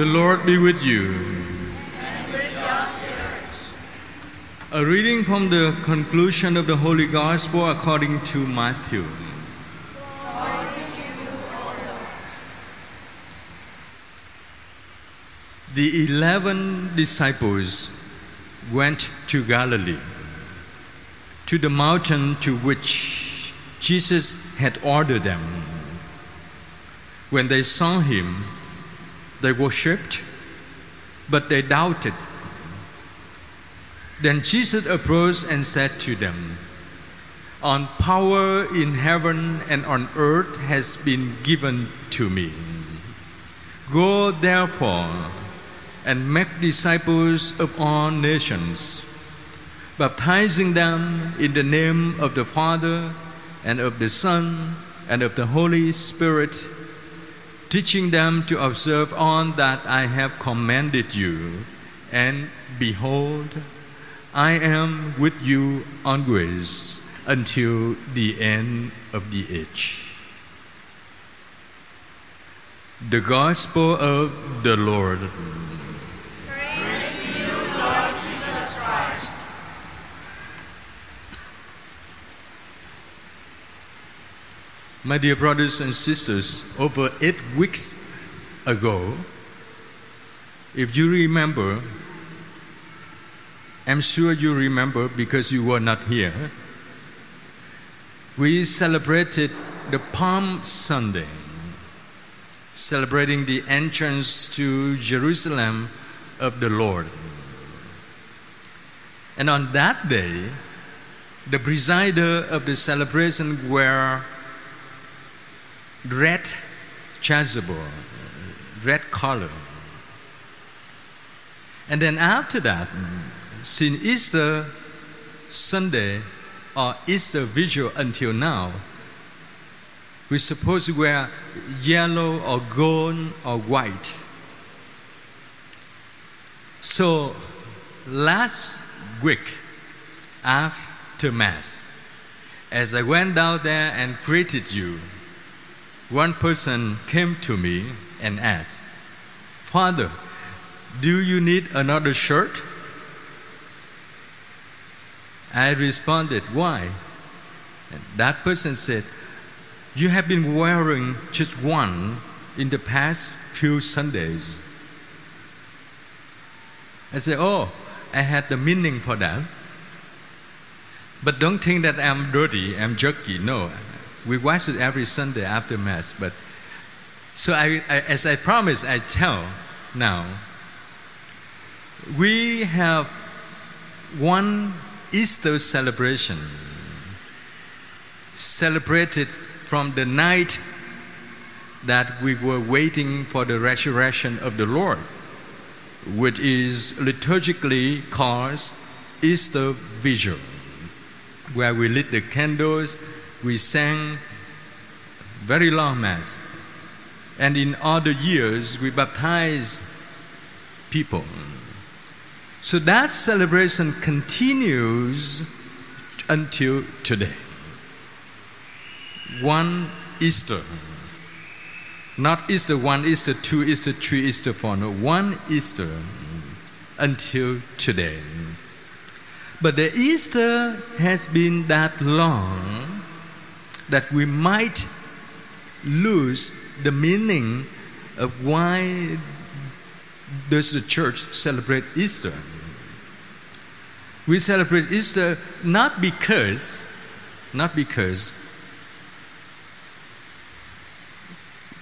The Lord be with you. A reading from the conclusion of the Holy Gospel according to Matthew. The eleven disciples went to Galilee, to the mountain to which Jesus had ordered them. When they saw him, they worshipped, but they doubted. Then Jesus approached and said to them, On power in heaven and on earth has been given to me. Go therefore and make disciples of all nations, baptizing them in the name of the Father and of the Son and of the Holy Spirit, teaching them to observe all that I have commanded you. And behold, I am with you always until the end of the age. The Gospel of the Lord. Praise to you, Lord Jesus Christ. My dear brothers and sisters, over eight weeks ago, if you remember, I'm sure you remember because you were not here, we celebrated the Palm Sunday, celebrating the entrance to Jerusalem of the Lord. And on that day, the presider of the celebration were red chasuble, red color. And then after that, since Easter Sunday or Easter Vigil until now, we supposed to wear yellow or gold or white. So last week after Mass, as I went down there and greeted you, one person came to me and asked, Father, do you need another shirt? I responded, Why? And that person said, You have been wearing just one in the past few Sundays. I said, Oh, I had the meaning for that. But don't think that I'm dirty, I'm jerky. No, we wash it every Sunday after Mass. But so I, I, as I promised, I tell now. We have one Easter celebration celebrated from the night that we were waiting for the resurrection of the Lord, which is liturgically called Easter Vigil, where we lit the candles, we sang very long Mass, and in other years we baptize people. So that celebration continues until today. One Easter. Not Easter 1, Easter 2, Easter 3, Easter 4. No, one Easter until today. But the Easter has been that long that we might lose the meaning of why does the church celebrate Easter? We celebrate Easter not because, not because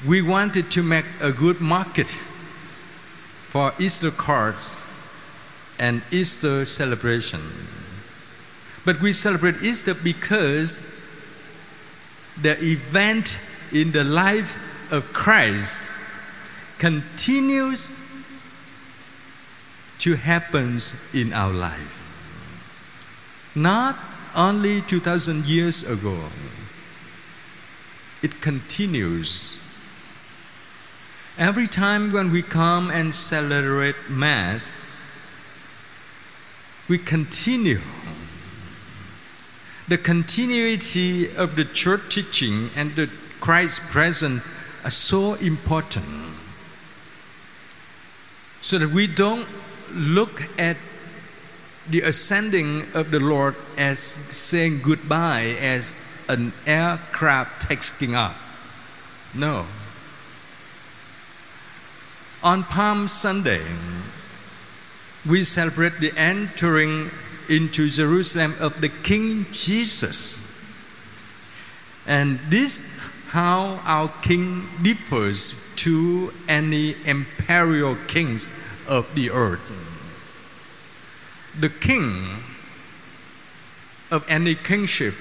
we wanted to make a good market for Easter cards and Easter celebration. But we celebrate Easter because the event in the life of Christ continues to happen in our life. Not only 2000 years ago, it continues. Every time when we come and celebrate Mass, we continue. The continuity of the church teaching and the Christ present are so important. so that we don't look at the ascending of the Lord as saying goodbye as an aircraft taking up. No. On Palm Sunday, we celebrate the entering into Jerusalem of the King Jesus. And this how our king differs to any imperial kings of the earth. The king of any kingship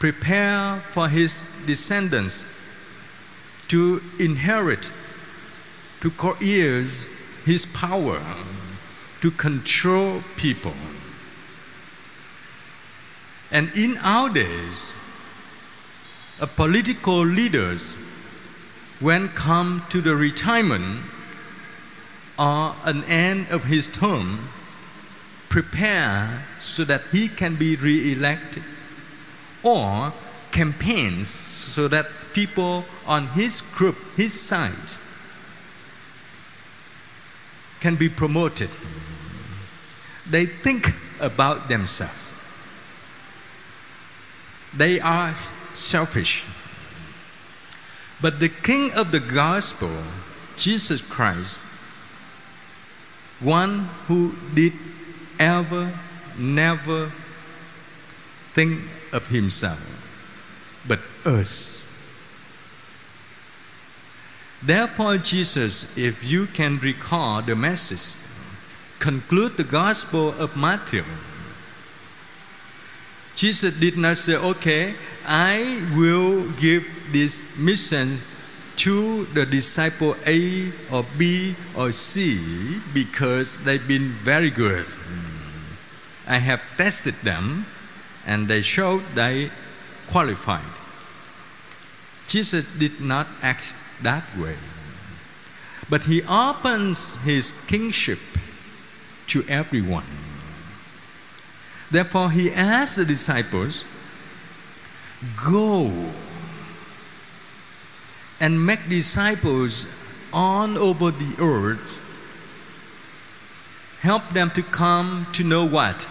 prepare for his descendants to inherit, to coerce his power, to control people. And in our days, a political leaders, when come to the retirement or an end of his term, prepare so that he can be re-elected or campaigns so that people on his group, his side, can be promoted. They think about themselves. They are selfish. But the King of the Gospel, Jesus Christ, one who did ever, never think of himself, but us. Therefore, Jesus, if you can recall the message, conclude the Gospel of Matthew. Jesus did not say, okay, I will give this mission to the disciple A or B or C because they've been very good. I have tested them and they showed they qualified. Jesus did not act that way. But he opens his kingship to everyone. Therefore, he asked the disciples, Go and make disciples all over the earth. Help them to come to know what?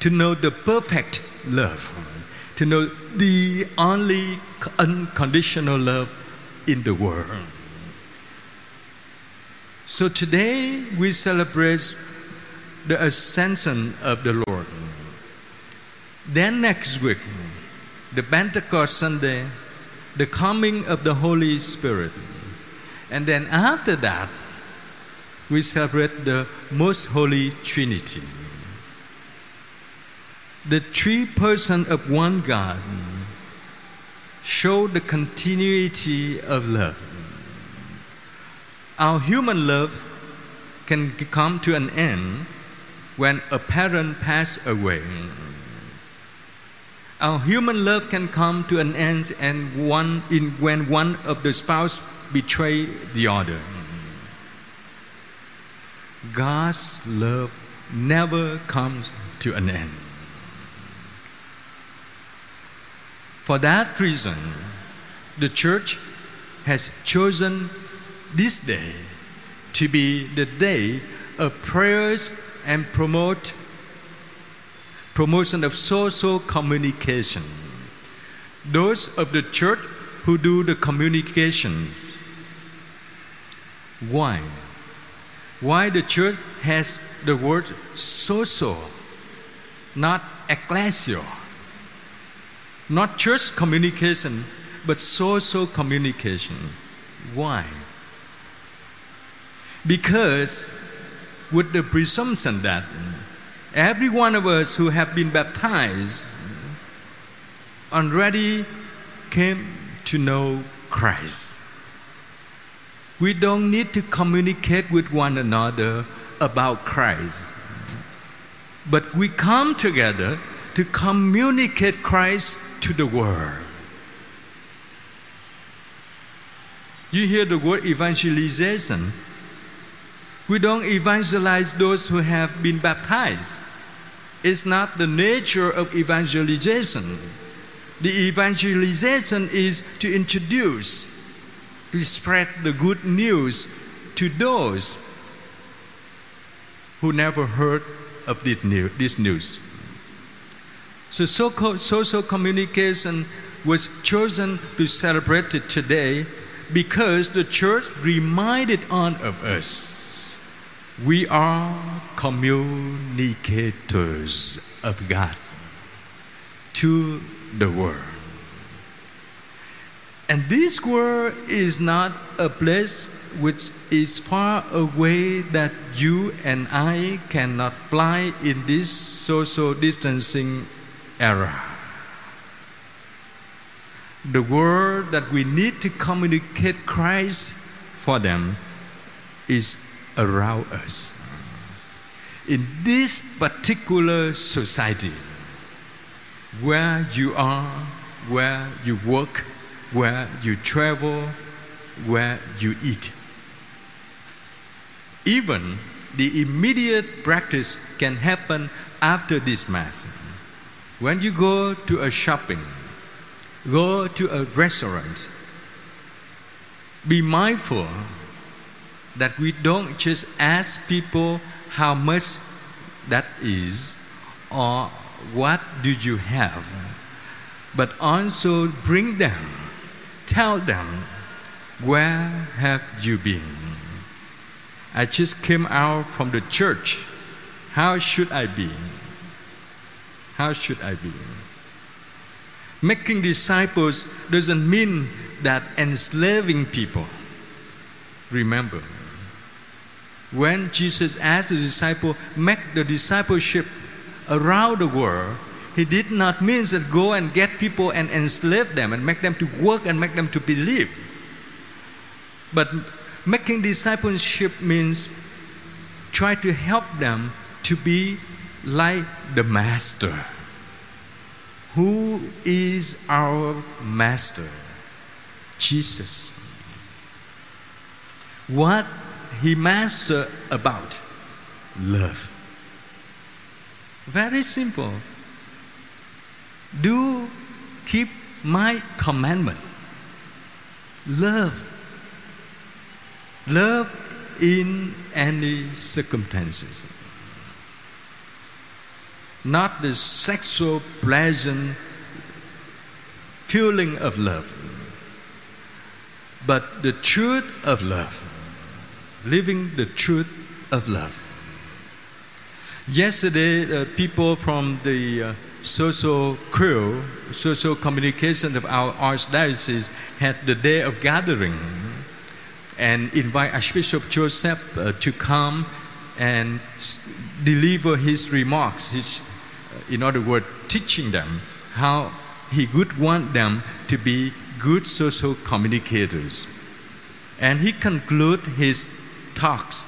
To know the perfect love, to know the only unconditional love in the world. So today we celebrate the ascension of the Lord. Then next week, the Pentecost Sunday, the coming of the Holy Spirit. And then after that, we celebrate the Most Holy Trinity. The three persons of one God show the continuity of love. Our human love can come to an end when a parent passes away. Our human love can come to an end and one in when one of the spouse betray the other. God's love never comes to an end. For that reason, the church has chosen this day to be the day of prayers and promote promotion of social communication. Those of the church who do the communication. Why? Why the church has the word social, not ecclesial, not church communication, but social communication. Why? Because with the presumption that every one of us who have been baptized already came to know Christ. We don't need to communicate with one another about Christ. But we come together to communicate Christ to the world. You hear the word evangelization. We don't evangelize those who have been baptized. It's not the nature of evangelization. The evangelization is to introduce, to spread the good news to those who never heard of this news. News. So social communication was chosen to celebrate it today because the church reminded on of us. We are communicators of God to the world. And this world is not a place which is far away that you and I cannot fly in this social distancing era. The world that we need to communicate Christ for them is around us. In this particular society, where you are, where you work, where you travel, where you eat. Even the immediate practice can happen after this Mass. When you go to a shopping, go to a restaurant, be mindful that we don't just ask people how much that is or what do you have, but also bring them, tell them, where have you been? I just came out from the church. How should I be? How should I be? Making disciples doesn't mean that enslaving people. Remember, when Jesus asked the disciple, make the discipleship around the world, he did not mean that go and get people and enslave them and make them to work and make them to believe. But making discipleship means try to help them to be like the Master. Who is our Master? Jesus. What he master uh, about? Love. Very simple. Do keep my commandment. Love. Love in any circumstances not the sexual pleasant feeling of love, but the truth of love, living the truth of love. Yesterday, uh, people from the uh, social crew, social communications of our archdiocese had the day of gathering and invite Archbishop Joseph uh, to come and deliver his remarks, his in other words, teaching them how he would want them to be good social communicators. And he concluded his talks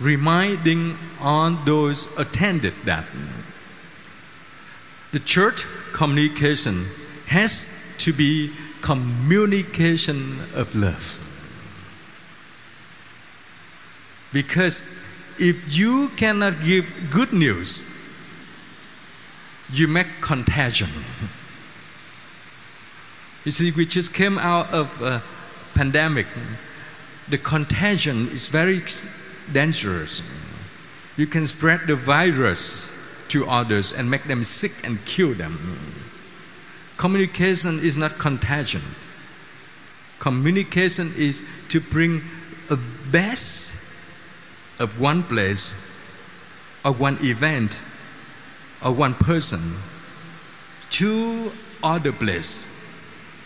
reminding on those attended that the church communication has to be communication of love. Because if you cannot give good news, you make contagion. You see, we just came out of a pandemic. The contagion is very dangerous. You can spread the virus to others and make them sick and kill them. Communication is not contagion. Communication is to bring a best of one place or one event or one person to other place,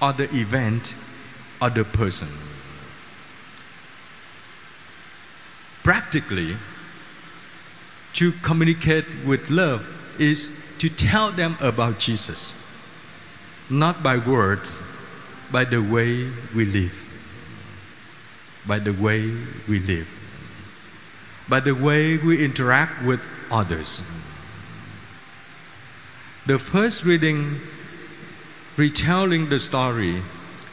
other event, other person. Practically, to communicate with love is to tell them about Jesus, not by word, by the way we live. By the way we live. By the way we interact with others. The first reading retelling the story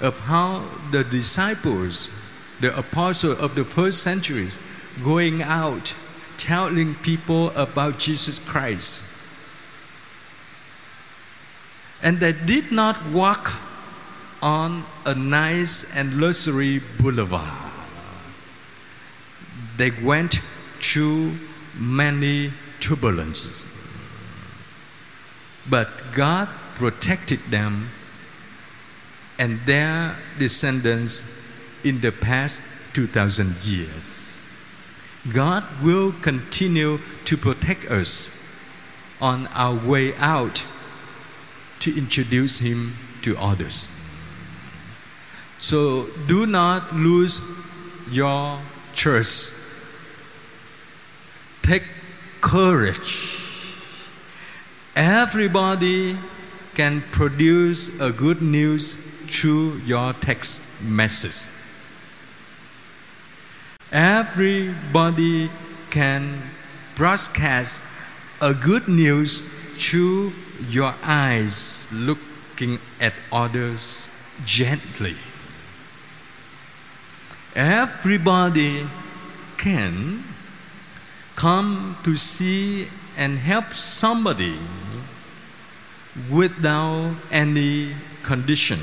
of how the disciples, the apostles of the first centuries, going out telling people about Jesus Christ. And they did not walk on a nice and luxury boulevard. They went through many turbulences. But God protected them and their descendants in the past 2000 years. God will continue to protect us on our way out to introduce Him to others. So do not lose your trust. Take courage. Everybody can produce a good news through your text message. Everybody can broadcast a good news through your eyes looking at others gently. Everybody can come to see and help somebody without any condition.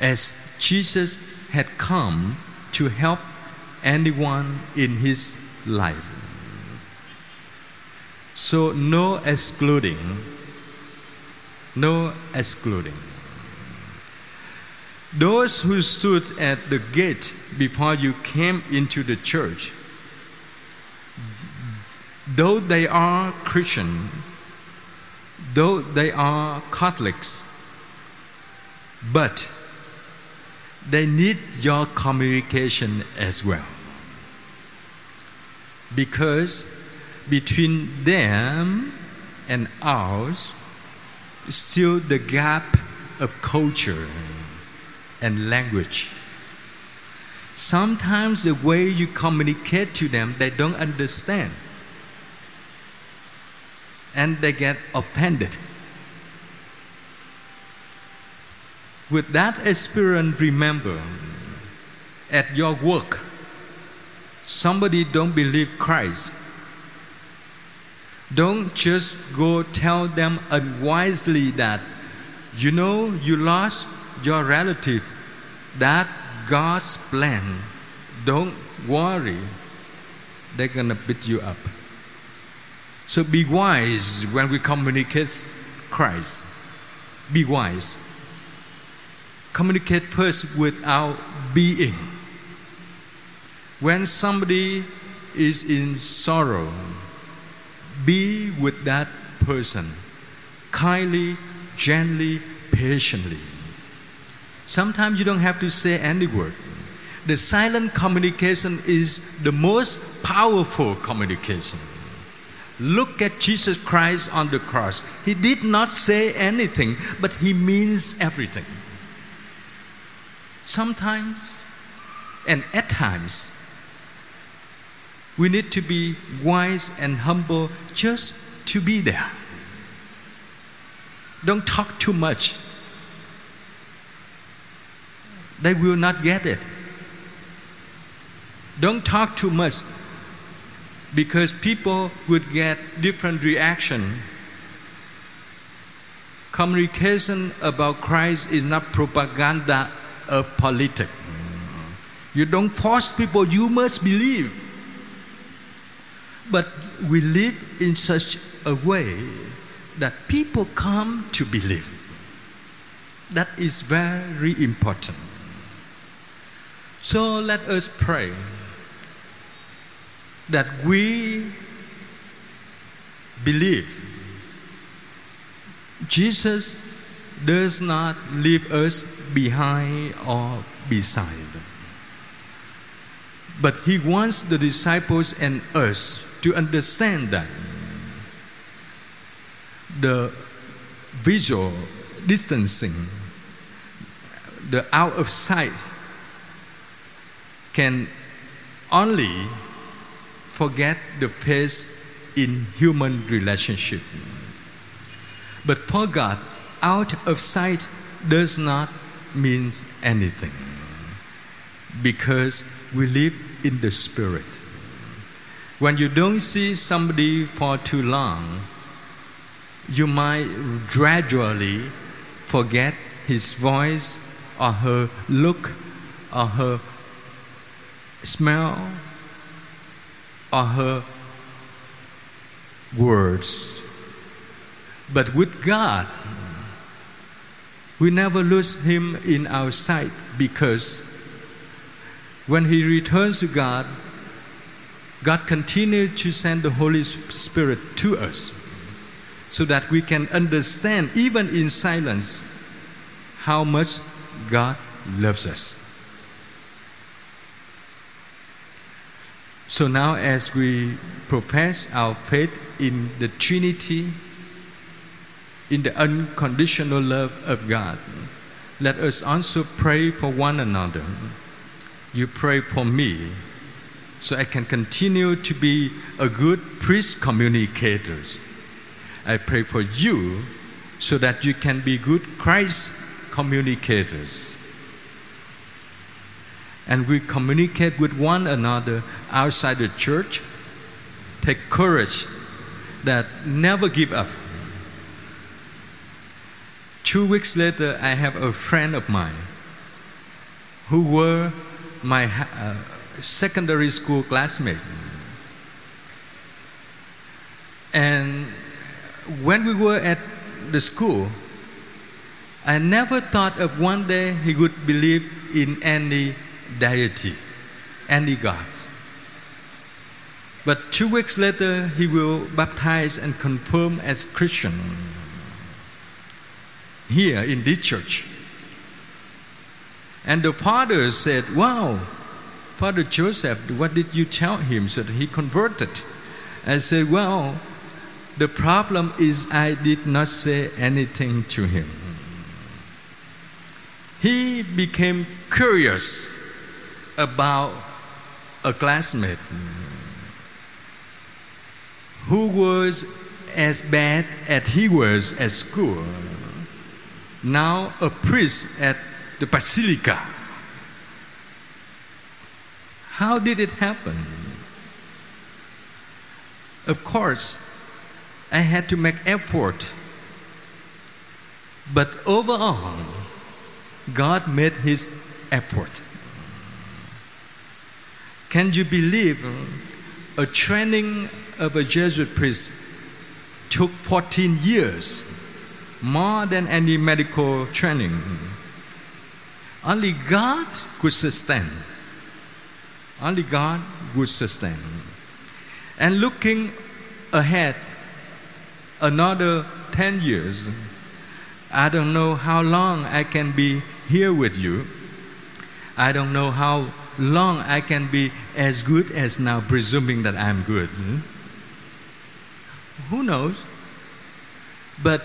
As Jesus had come to help anyone in his life. So, no excluding. No excluding. Those who stood at the gate before you came into the church, though they are Christian, though they are Catholics, but they need your communication as well. Because between them and ours, still the gap of culture and language. Sometimes the way you communicate to them, they don't understand. And they get offended. With that experience, remember at your work, somebody don't believe Christ. Don't just go tell them unwisely that, you know, you lost your relative. That God's plan. Don't worry. They're gonna beat you up. So be wise when we communicate Christ. Be wise communicate first with our being. When somebody is in sorrow, be with that person kindly, gently, patiently. Sometimes you don't have to say any word. The silent communication is the most powerful communication. Look at Jesus Christ on the cross. He did not say anything, but he means everything. Sometimes, and at times, we need to be wise and humble just to be there. Don't talk too much. They will not get it. Don't talk too much because people would get different reaction. Communication about Christ is not propaganda of politic. You don't force people, you must believe. But we live in such a way that people come to believe. That is very important. So let us pray that we believe Jesus does not leave us behind or beside. But he wants the disciples and us to understand that the visual distancing, the out of sight, can only forget the pace in human relationship. But for God, out of sight does not mean anything because we live in the spirit. When you don't see somebody for too long, you might gradually forget his voice or her look or her smell or her words. But with God, we never lose Him in our sight because when He returns to God, God continues to send the Holy Spirit to us so that we can understand, even in silence, how much God loves us. So now, as we profess our faith in the Trinity, in the unconditional love of God, let us also pray for one another. You pray for me so I can continue to be a good priest communicator. I pray for you so that you can be good Christ communicators. And we communicate with one another outside the church. Take courage that never give up. Two weeks later, I have a friend of mine who were my uh, secondary school classmate. And when we were at the school, I never thought of one day he would believe in any deity, any God. But two weeks later, he will baptize and confirm as Christian here in this church. And the father said, Wow, Father Joseph, what did you tell him so he converted? I said, Well, the problem is I did not say anything to him. He became curious about a classmate who was as bad as he was at school, now a priest at the basilica. How did it happen? Of course, I had to make effort. But overall, God made his effort. Can you believe uh, a training of a Jesuit priest took 14 years, more than any medical training? Only God could sustain. Only God would sustain. And looking ahead, another 10 years, I don't know how long I can be here with you. I don't know how long I can be as good as now, presuming that I'm good. Hmm? Who knows? But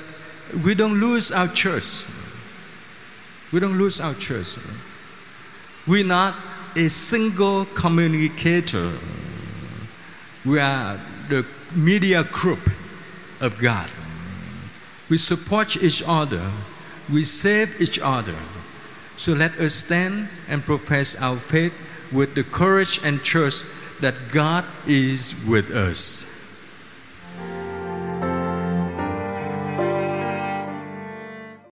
we don't lose our church. We don't lose our church. We're not a single communicator. We are the media group of God. We support each other. We save each other. So let us stand and profess our faith with the courage and trust that God is with us.